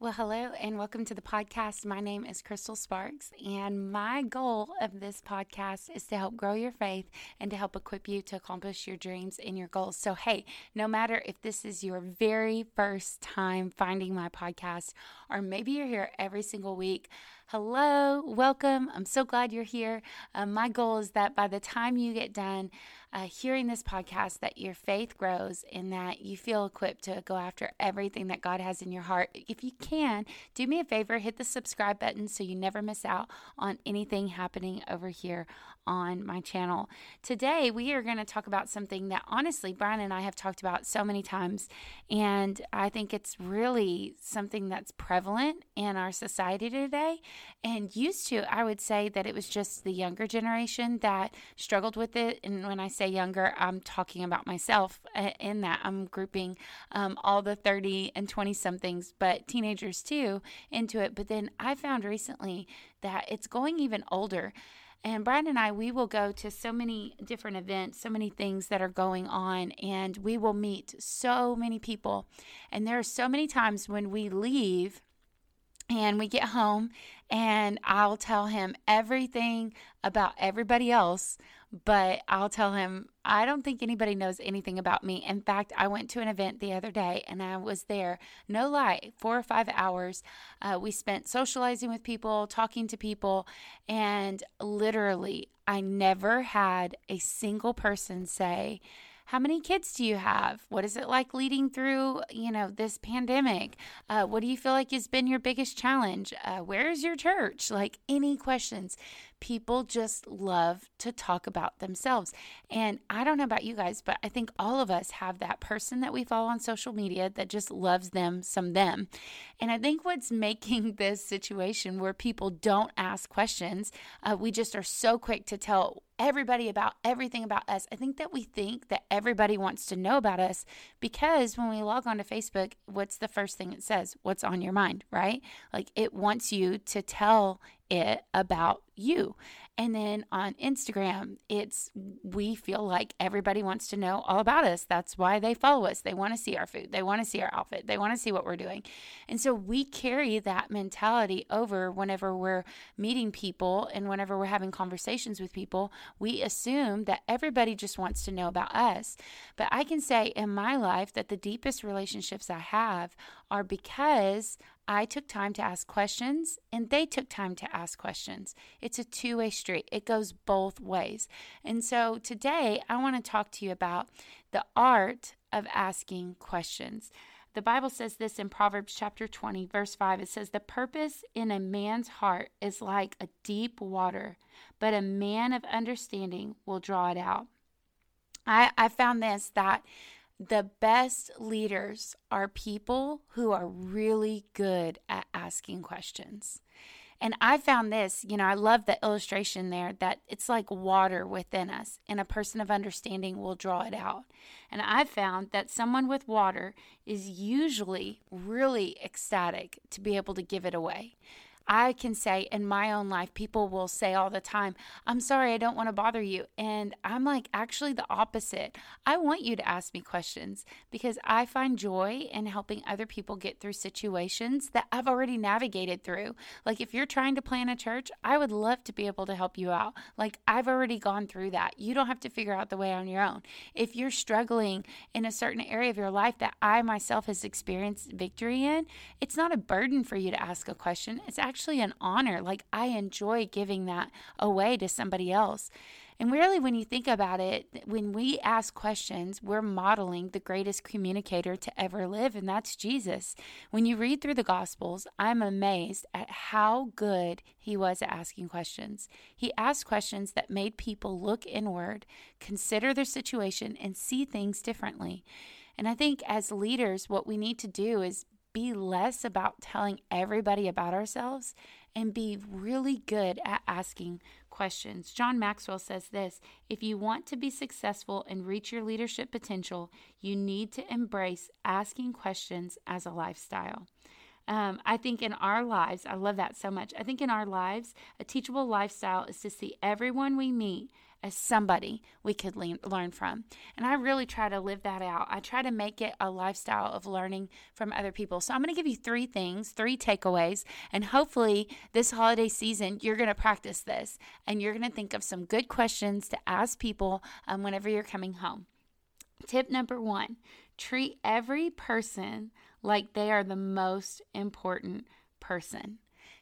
Well, hello and welcome to the podcast. My name is Crystal Sparks, and my goal of this podcast is to help grow your faith and to help equip you to accomplish your dreams and your goals. So, hey, no matter if this is your very first time finding my podcast, or maybe you're here every single week, hello, welcome. I'm so glad you're here. Uh, my goal is that by the time you get done, uh, hearing this podcast that your faith grows and that you feel equipped to go after everything that God has in your heart. If you can, do me a favor, hit the subscribe button so you never miss out on anything happening over here on my channel. Today, we are going to talk about something that honestly, Brian and I have talked about so many times, and I think it's really something that's prevalent in our society today. And used to, I would say that it was just the younger generation that struggled with it. And when I say younger, I'm talking about myself uh, in that I'm grouping um, all the 30 and 20 somethings, but teenagers too, into it. But then I found recently that it's going even older. And Brian and I, we will go to so many different events, so many things that are going on, and we will meet so many people. And there are so many times when we leave and we get home, and I'll tell him everything about everybody else but I'll tell him, I don't think anybody knows anything about me. In fact, I went to an event the other day and I was there, no lie, four or five hours. Uh, we spent socializing with people, talking to people, and literally, I never had a single person say, how many kids do you have? What is it like leading through, you know, this pandemic? Uh, what do you feel like has been your biggest challenge? Uh, where is your church? Like any questions people just love to talk about themselves. And I don't know about you guys, but I think all of us have that person that we follow on social media that just loves them some them. And I think what's making this situation where people don't ask questions, uh, we just are so quick to tell everybody about everything about us. I think that we think that everybody wants to know about us because when we log on to Facebook, what's the first thing it says? What's on your mind, right? Like it wants you to tell it about you. And then on Instagram, it's we feel like everybody wants to know all about us. That's why they follow us. They want to see our food, they want to see our outfit, they want to see what we're doing. And so we carry that mentality over whenever we're meeting people and whenever we're having conversations with people. We assume that everybody just wants to know about us. But I can say in my life that the deepest relationships I have are because I took time to ask questions and they took time to ask questions. It's a two way street, it goes both ways. And so today I want to talk to you about the art of asking questions. The Bible says this in Proverbs chapter 20, verse 5. It says, The purpose in a man's heart is like a deep water, but a man of understanding will draw it out. I, I found this that the best leaders are people who are really good at asking questions. And I found this, you know, I love the illustration there that it's like water within us, and a person of understanding will draw it out. And I found that someone with water is usually really ecstatic to be able to give it away. I can say in my own life, people will say all the time, I'm sorry, I don't want to bother you. And I'm like, actually, the opposite. I want you to ask me questions because I find joy in helping other people get through situations that I've already navigated through. Like, if you're trying to plan a church, I would love to be able to help you out. Like, I've already gone through that. You don't have to figure out the way on your own. If you're struggling in a certain area of your life that I myself has experienced victory in, it's not a burden for you to ask a question. It's actually actually an honor. Like I enjoy giving that away to somebody else. And really, when you think about it, when we ask questions, we're modeling the greatest communicator to ever live, and that's Jesus. When you read through the Gospels, I'm amazed at how good he was at asking questions. He asked questions that made people look inward, consider their situation, and see things differently. And I think as leaders, what we need to do is be less about telling everybody about ourselves and be really good at asking questions. John Maxwell says this if you want to be successful and reach your leadership potential, you need to embrace asking questions as a lifestyle. Um, I think in our lives, I love that so much. I think in our lives, a teachable lifestyle is to see everyone we meet as somebody we could le- learn from. And I really try to live that out. I try to make it a lifestyle of learning from other people. So I'm going to give you three things, three takeaways, and hopefully this holiday season you're going to practice this and you're going to think of some good questions to ask people um, whenever you're coming home. Tip number one treat every person like they are the most important person.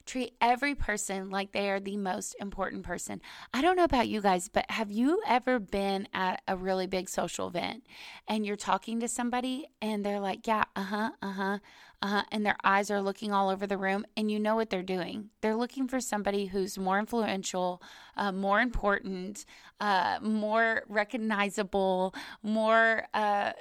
Treat every person like they are the most important person. I don't know about you guys, but have you ever been at a really big social event and you're talking to somebody and they're like, yeah, uh huh, uh huh, uh, and their eyes are looking all over the room, and you know what they're doing. They're looking for somebody who's more influential, uh, more important, uh, more recognizable, more uh,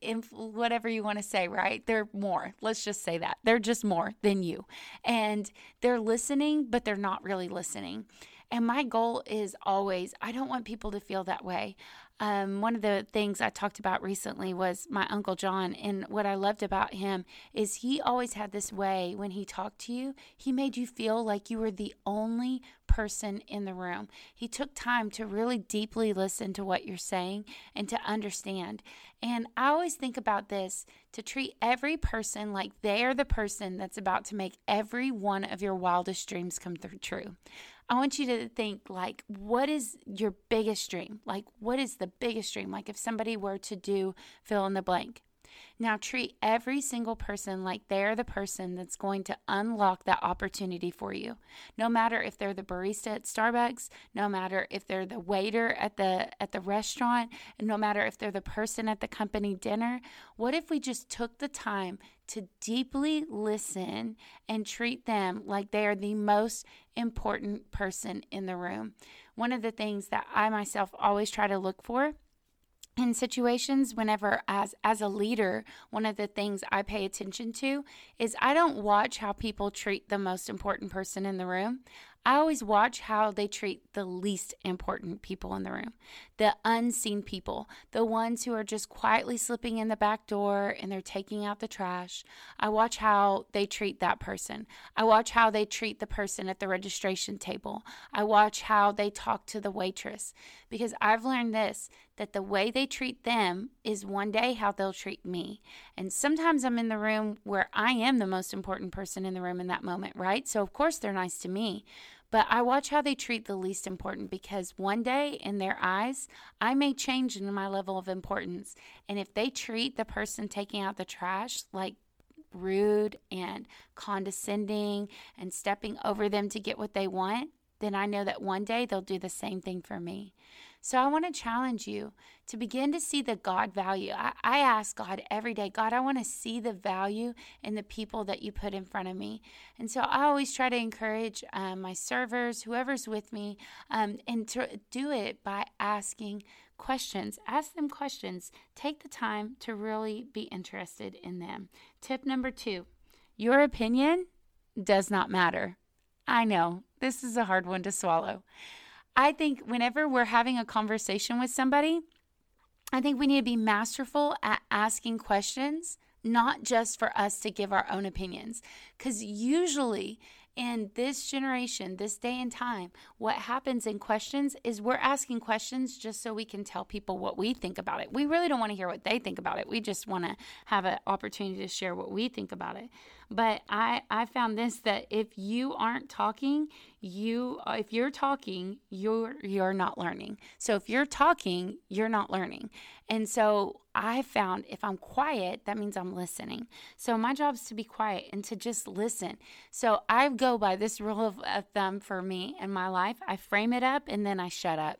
inf- whatever you want to say, right? They're more. Let's just say that. They're just more than you. And they're listening, but they're not really listening. And my goal is always, I don't want people to feel that way. Um, one of the things I talked about recently was my Uncle John. And what I loved about him is he always had this way when he talked to you, he made you feel like you were the only person in the room. He took time to really deeply listen to what you're saying and to understand. And I always think about this to treat every person like they are the person that's about to make every one of your wildest dreams come through true. I want you to think like, what is your biggest dream? Like, what is the biggest dream? Like, if somebody were to do fill in the blank, now treat every single person like they're the person that's going to unlock that opportunity for you. No matter if they're the barista at Starbucks, no matter if they're the waiter at the at the restaurant, no matter if they're the person at the company dinner, what if we just took the time to deeply listen and treat them like they are the most important person in the room? One of the things that I myself always try to look for in situations whenever as as a leader one of the things i pay attention to is i don't watch how people treat the most important person in the room I always watch how they treat the least important people in the room, the unseen people, the ones who are just quietly slipping in the back door and they're taking out the trash. I watch how they treat that person. I watch how they treat the person at the registration table. I watch how they talk to the waitress because I've learned this that the way they treat them is one day how they'll treat me. And sometimes I'm in the room where I am the most important person in the room in that moment, right? So, of course, they're nice to me. But I watch how they treat the least important because one day in their eyes, I may change in my level of importance. And if they treat the person taking out the trash like rude and condescending and stepping over them to get what they want, then I know that one day they'll do the same thing for me. So I want to challenge you to begin to see the God value. I, I ask God every day, God, I want to see the value in the people that you put in front of me. And so I always try to encourage um, my servers, whoever's with me, um, and to do it by asking questions. Ask them questions. Take the time to really be interested in them. Tip number two your opinion does not matter. I know this is a hard one to swallow. I think whenever we're having a conversation with somebody, I think we need to be masterful at asking questions, not just for us to give our own opinions. Because usually in this generation, this day and time, what happens in questions is we're asking questions just so we can tell people what we think about it. We really don't want to hear what they think about it. We just want to have an opportunity to share what we think about it. But I, I found this that if you aren't talking, you uh, if you're talking, you're you're not learning. So if you're talking, you're not learning. And so I found if I'm quiet, that means I'm listening. So my job is to be quiet and to just listen. So I go by this rule of thumb for me in my life. I frame it up and then I shut up.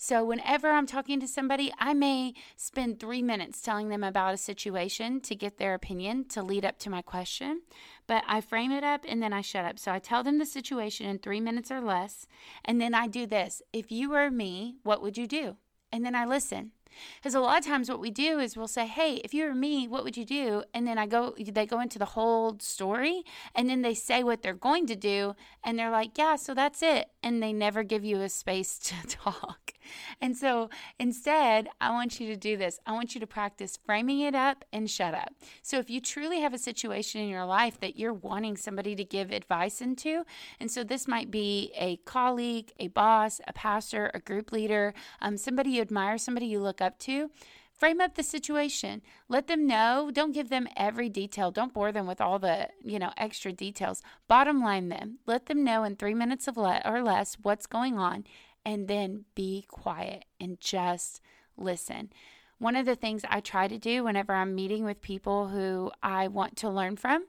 So, whenever I'm talking to somebody, I may spend three minutes telling them about a situation to get their opinion to lead up to my question. But I frame it up and then I shut up. So, I tell them the situation in three minutes or less. And then I do this If you were me, what would you do? And then I listen. Because a lot of times what we do is we'll say, "Hey, if you were me, what would you do?" And then I go, they go into the whole story, and then they say what they're going to do, and they're like, "Yeah, so that's it," and they never give you a space to talk. And so instead, I want you to do this. I want you to practice framing it up and shut up. So if you truly have a situation in your life that you're wanting somebody to give advice into, and so this might be a colleague, a boss, a pastor, a group leader, um, somebody you admire, somebody you look up to, frame up the situation. Let them know. Don't give them every detail. Don't bore them with all the you know extra details. Bottom line them. Let them know in three minutes of le- or less what's going on and then be quiet and just listen one of the things i try to do whenever i'm meeting with people who i want to learn from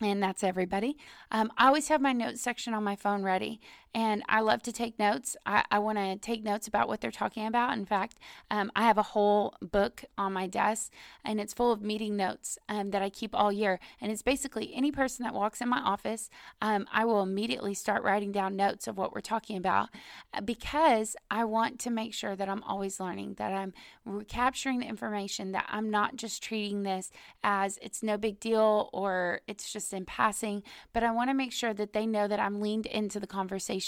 and that's everybody. Um, I always have my notes section on my phone ready, and I love to take notes. I, I want to take notes about what they're talking about. In fact, um, I have a whole book on my desk, and it's full of meeting notes um, that I keep all year. And it's basically any person that walks in my office, um, I will immediately start writing down notes of what we're talking about uh, because I want to make sure that I'm always learning, that I'm capturing the information, that I'm not just treating this as it's no big deal or it's just in passing, but I want to make sure that they know that I'm leaned into the conversation.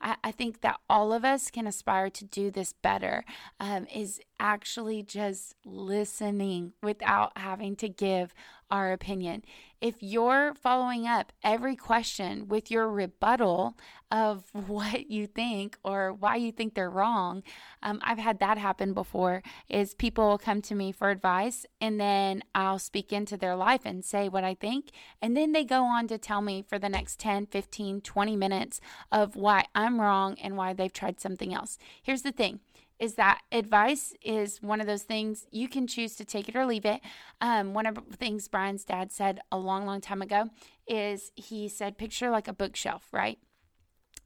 I, I think that all of us can aspire to do this better, um, is actually just listening without having to give our opinion. If you're following up every question with your rebuttal of what you think or why you think they're wrong, um, I've had that happen before. Is people come to me for advice and then I'll speak into their life and say what I think, and then they go on to tell me for the next 10, 15, 20 minutes of why I'm wrong and why they've tried something else. Here's the thing is that advice is one of those things you can choose to take it or leave it. Um, one of the things Brian's dad said a long, long time ago is he said, picture like a bookshelf, right?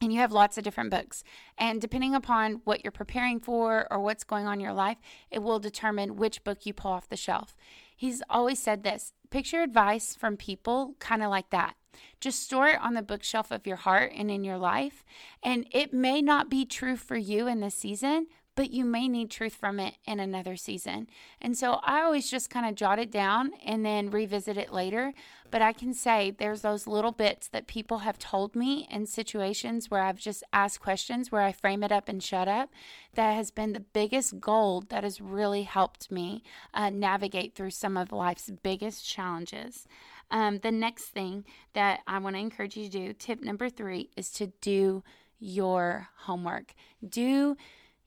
And you have lots of different books. And depending upon what you're preparing for or what's going on in your life, it will determine which book you pull off the shelf. He's always said this picture advice from people kind of like that. Just store it on the bookshelf of your heart and in your life. And it may not be true for you in this season, but you may need truth from it in another season. And so I always just kind of jot it down and then revisit it later. But I can say there's those little bits that people have told me in situations where I've just asked questions, where I frame it up and shut up, that has been the biggest gold that has really helped me uh, navigate through some of life's biggest challenges. Um, the next thing that I want to encourage you to do, tip number three, is to do your homework. Do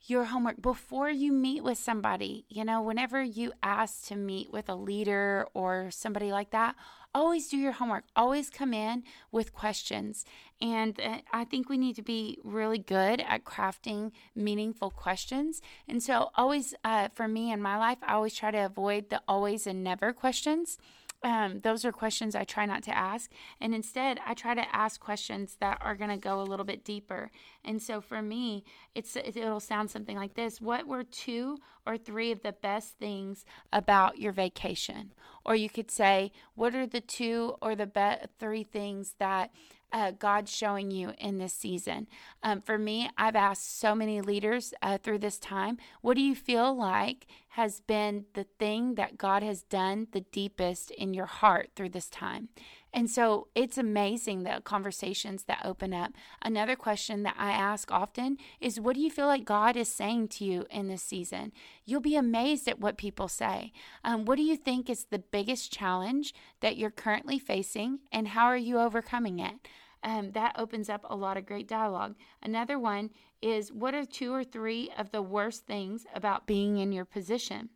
your homework before you meet with somebody. You know, whenever you ask to meet with a leader or somebody like that, always do your homework. Always come in with questions. And uh, I think we need to be really good at crafting meaningful questions. And so, always uh, for me in my life, I always try to avoid the always and never questions um, those are questions I try not to ask. And instead, I try to ask questions that are going to go a little bit deeper. And so for me, it's it'll sound something like this What were two or three of the best things about your vacation? Or you could say, What are the two or the be- three things that uh, God's showing you in this season. Um, for me, I've asked so many leaders uh, through this time, what do you feel like has been the thing that God has done the deepest in your heart through this time? And so it's amazing the conversations that open up. Another question that I ask often is what do you feel like God is saying to you in this season? You'll be amazed at what people say. Um, what do you think is the biggest challenge that you're currently facing, and how are you overcoming it? Um, that opens up a lot of great dialogue. Another one is what are two or three of the worst things about being in your position?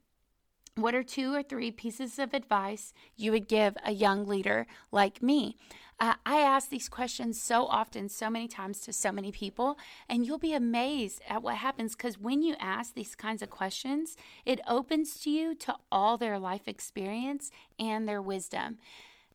What are two or three pieces of advice you would give a young leader like me? Uh, I ask these questions so often, so many times to so many people, and you'll be amazed at what happens because when you ask these kinds of questions, it opens to you to all their life experience and their wisdom.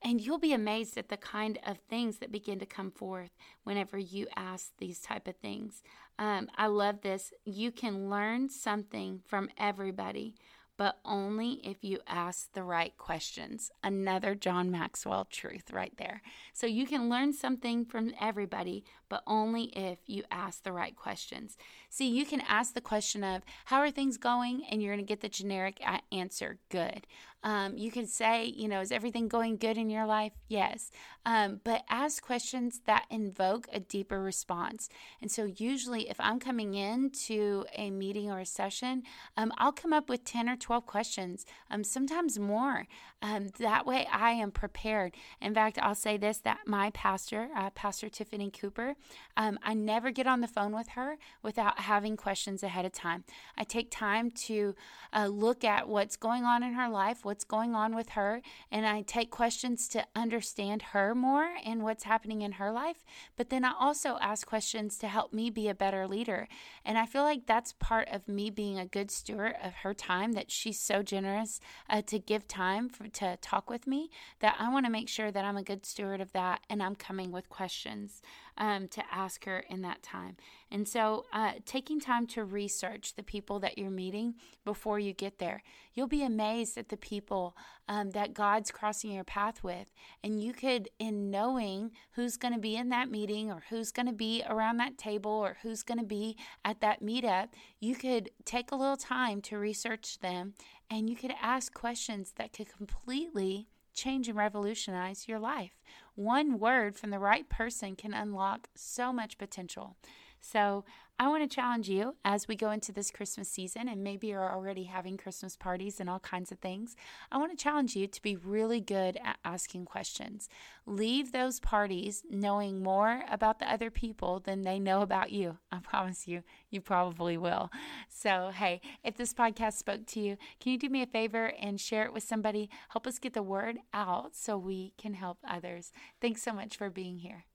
And you'll be amazed at the kind of things that begin to come forth whenever you ask these type of things. Um, I love this. You can learn something from everybody but only if you ask the right questions. Another John Maxwell truth right there. So you can learn something from everybody, but only if you ask the right questions. See, you can ask the question of, How are things going? And you're going to get the generic answer, good. Um, you can say, you know, is everything going good in your life? Yes. Um, but ask questions that invoke a deeper response. And so, usually, if I'm coming into a meeting or a session, um, I'll come up with 10 or 12 questions, um, sometimes more. Um, that way, I am prepared. In fact, I'll say this that my pastor, uh, Pastor Tiffany Cooper, um, I never get on the phone with her without having questions ahead of time. I take time to uh, look at what's going on in her life, what's going on with her, and I take questions to understand her more and what's happening in her life. But then I also ask questions to help me be a better leader. And I feel like that's part of me being a good steward of her time, that she's so generous uh, to give time for, to talk with me, that I want to make sure that I'm a good steward of that and I'm coming with questions um, to ask her in that time. And so, uh, taking time to research the people that you're meeting before you get there, you'll be amazed at the people um, that God's crossing your path with. And you could, in knowing who's going to be in that meeting or who's going to be around that table or who's going to be at that meetup, you could take a little time to research them and you could ask questions that could completely change and revolutionize your life. One word from the right person can unlock so much potential. So, I want to challenge you as we go into this Christmas season, and maybe you're already having Christmas parties and all kinds of things. I want to challenge you to be really good at asking questions. Leave those parties knowing more about the other people than they know about you. I promise you, you probably will. So, hey, if this podcast spoke to you, can you do me a favor and share it with somebody? Help us get the word out so we can help others. Thanks so much for being here.